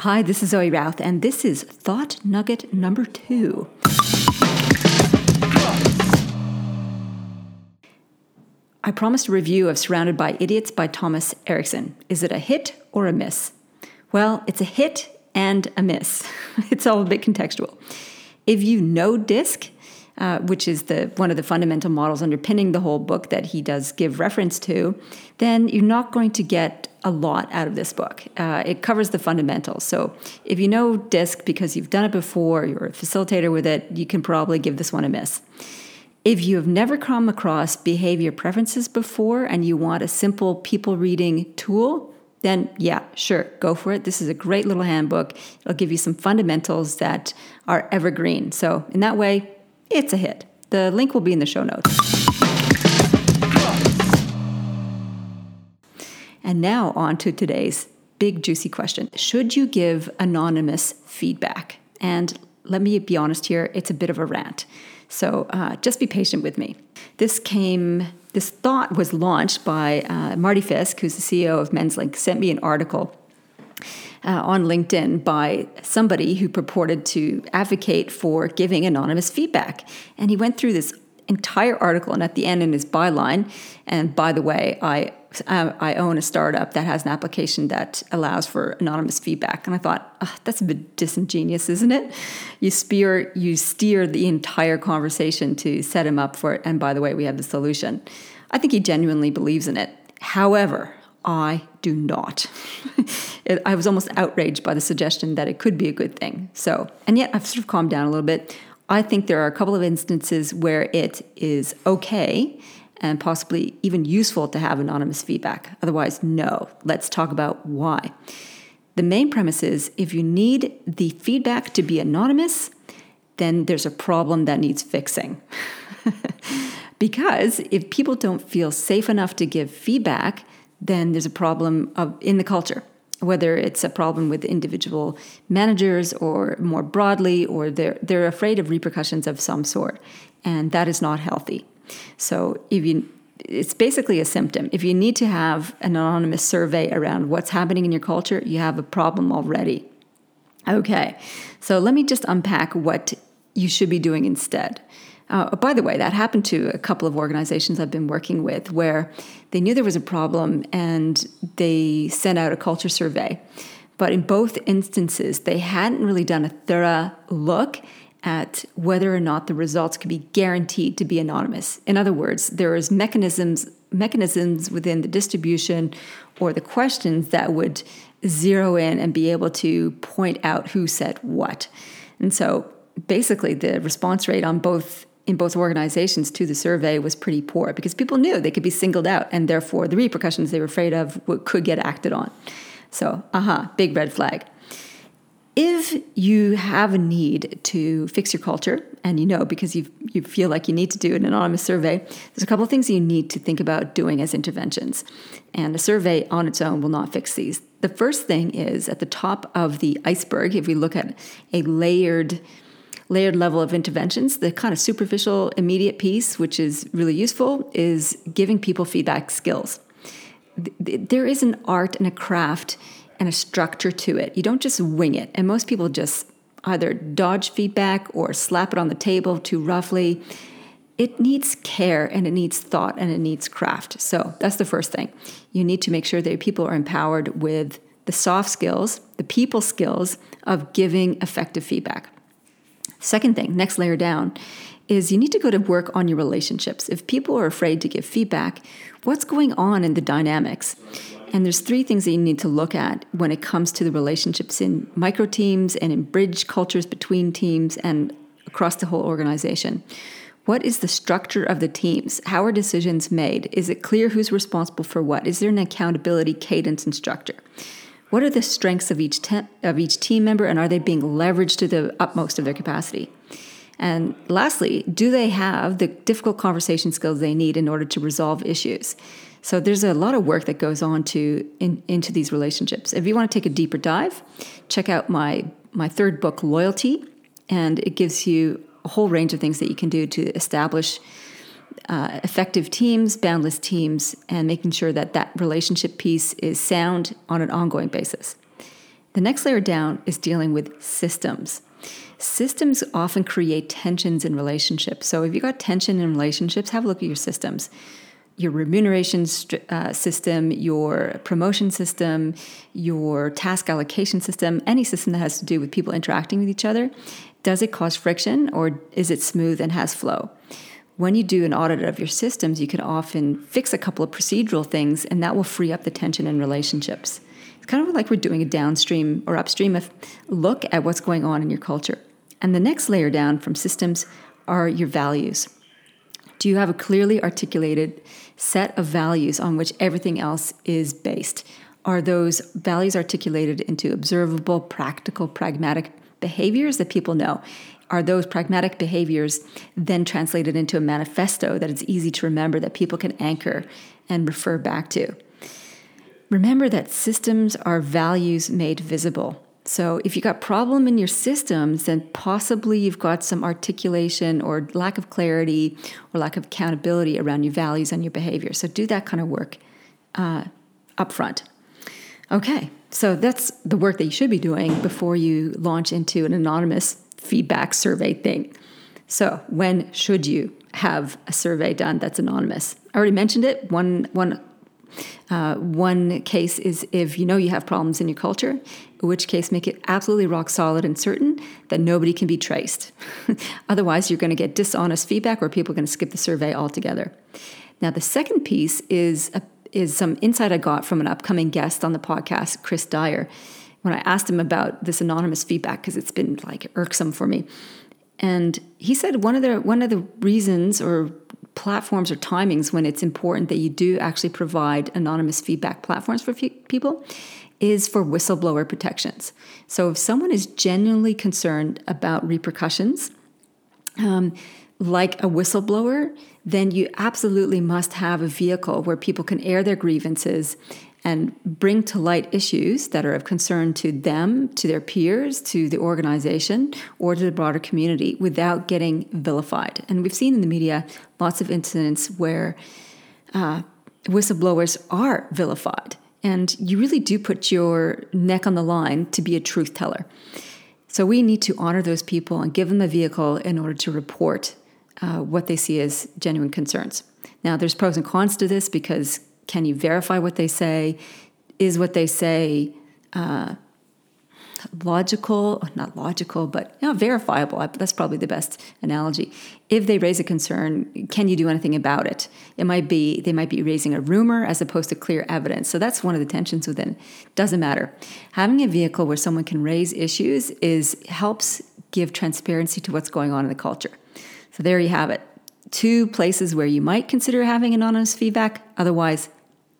Hi, this is Zoe Routh, and this is Thought Nugget number two. I promised a review of Surrounded by Idiots by Thomas Erikson. Is it a hit or a miss? Well, it's a hit and a miss. it's all a bit contextual. If you know DISC, uh, which is the one of the fundamental models underpinning the whole book that he does give reference to, then you're not going to get a lot out of this book. Uh, it covers the fundamentals. So if you know DISC because you've done it before, you're a facilitator with it, you can probably give this one a miss. If you have never come across behavior preferences before and you want a simple people reading tool, then yeah, sure, go for it. This is a great little handbook. It'll give you some fundamentals that are evergreen. So, in that way, it's a hit. The link will be in the show notes. And now on to today's big juicy question. Should you give anonymous feedback? And let me be honest here, it's a bit of a rant. So uh, just be patient with me. This came, this thought was launched by uh, Marty Fisk, who's the CEO of MensLink, sent me an article uh, on LinkedIn by somebody who purported to advocate for giving anonymous feedback. And he went through this entire article, and at the end in his byline, and by the way, I uh, I own a startup that has an application that allows for anonymous feedback, and I thought oh, that's a bit disingenuous, isn't it? You steer you steer the entire conversation to set him up for it, and by the way, we have the solution. I think he genuinely believes in it. However, I do not. I was almost outraged by the suggestion that it could be a good thing. So, and yet I've sort of calmed down a little bit. I think there are a couple of instances where it is okay and possibly even useful to have anonymous feedback. Otherwise, no. Let's talk about why. The main premise is if you need the feedback to be anonymous, then there's a problem that needs fixing. because if people don't feel safe enough to give feedback, then there's a problem of, in the culture, whether it's a problem with individual managers or more broadly, or they're, they're afraid of repercussions of some sort. And that is not healthy. So if you it's basically a symptom. If you need to have an anonymous survey around what's happening in your culture, you have a problem already. Okay, so let me just unpack what you should be doing instead. Uh, by the way, that happened to a couple of organizations I've been working with where they knew there was a problem and they sent out a culture survey. But in both instances, they hadn't really done a thorough look at whether or not the results could be guaranteed to be anonymous. In other words, there is mechanisms mechanisms within the distribution or the questions that would zero in and be able to point out who said what. And so basically the response rate on both in both organizations to the survey was pretty poor because people knew they could be singled out and therefore the repercussions they were afraid of could get acted on. So, uh-huh, big red flag. If you have a need to fix your culture, and you know because you you feel like you need to do an anonymous survey, there's a couple of things you need to think about doing as interventions. And a survey on its own will not fix these. The first thing is at the top of the iceberg, if we look at a layered layered level of interventions. The kind of superficial, immediate piece, which is really useful, is giving people feedback skills. There is an art and a craft and a structure to it. You don't just wing it. And most people just either dodge feedback or slap it on the table too roughly. It needs care and it needs thought and it needs craft. So that's the first thing. You need to make sure that people are empowered with the soft skills, the people skills of giving effective feedback. Second thing, next layer down, is you need to go to work on your relationships. If people are afraid to give feedback, what's going on in the dynamics? And there's three things that you need to look at when it comes to the relationships in micro teams and in bridge cultures between teams and across the whole organization. What is the structure of the teams? How are decisions made? Is it clear who's responsible for what? Is there an accountability cadence and structure? What are the strengths of each te- of each team member, and are they being leveraged to the utmost of their capacity? And lastly, do they have the difficult conversation skills they need in order to resolve issues? So there's a lot of work that goes on to in, into these relationships. If you want to take a deeper dive, check out my my third book, Loyalty, and it gives you a whole range of things that you can do to establish uh, effective teams, boundless teams, and making sure that that relationship piece is sound on an ongoing basis. The next layer down is dealing with systems. Systems often create tensions in relationships. So if you've got tension in relationships, have a look at your systems your remuneration uh, system, your promotion system, your task allocation system, any system that has to do with people interacting with each other, does it cause friction or is it smooth and has flow? When you do an audit of your systems, you can often fix a couple of procedural things and that will free up the tension in relationships. It's kind of like we're doing a downstream or upstream look at what's going on in your culture. And the next layer down from systems are your values. Do you have a clearly articulated set of values on which everything else is based? Are those values articulated into observable, practical, pragmatic behaviors that people know? Are those pragmatic behaviors then translated into a manifesto that it's easy to remember that people can anchor and refer back to? Remember that systems are values made visible. So if you got problem in your systems, then possibly you've got some articulation or lack of clarity or lack of accountability around your values and your behavior. So do that kind of work uh, up front. Okay, so that's the work that you should be doing before you launch into an anonymous feedback survey thing. So when should you have a survey done that's anonymous? I already mentioned it. One one uh, one case is if you know you have problems in your culture, in which case make it absolutely rock solid and certain that nobody can be traced. Otherwise, you're going to get dishonest feedback or people are going to skip the survey altogether. Now, the second piece is a, is some insight I got from an upcoming guest on the podcast, Chris Dyer, when I asked him about this anonymous feedback because it's been like irksome for me. And he said one of the one of the reasons or platforms or timings when it's important that you do actually provide anonymous feedback platforms for people is for whistleblower protections. So if someone is genuinely concerned about repercussions, um, like a whistleblower, then you absolutely must have a vehicle where people can air their grievances and bring to light issues that are of concern to them, to their peers, to the organization, or to the broader community without getting vilified. And we've seen in the media lots of incidents where uh, whistleblowers are vilified. And you really do put your neck on the line to be a truth teller. So we need to honor those people and give them a vehicle in order to report uh, what they see as genuine concerns. Now, there's pros and cons to this because can you verify what they say? Is what they say uh, logical? Not logical, but you know, verifiable. That's probably the best analogy. If they raise a concern, can you do anything about it? It might be they might be raising a rumor as opposed to clear evidence. So that's one of the tensions within. Doesn't matter. Having a vehicle where someone can raise issues is helps give transparency to what's going on in the culture. So there you have it two places where you might consider having anonymous feedback. Otherwise,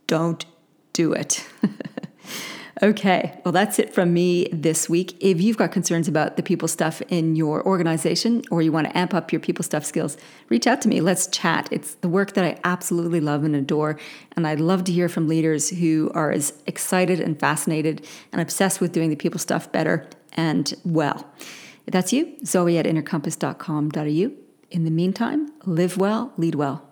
don't do it. okay, well, that's it from me this week. If you've got concerns about the people stuff in your organization or you want to amp up your people stuff skills, reach out to me. Let's chat. It's the work that I absolutely love and adore. And I'd love to hear from leaders who are as excited and fascinated and obsessed with doing the people stuff better and well. If that's you, zoe at innercompass.com.au. In the meantime, live well, lead well.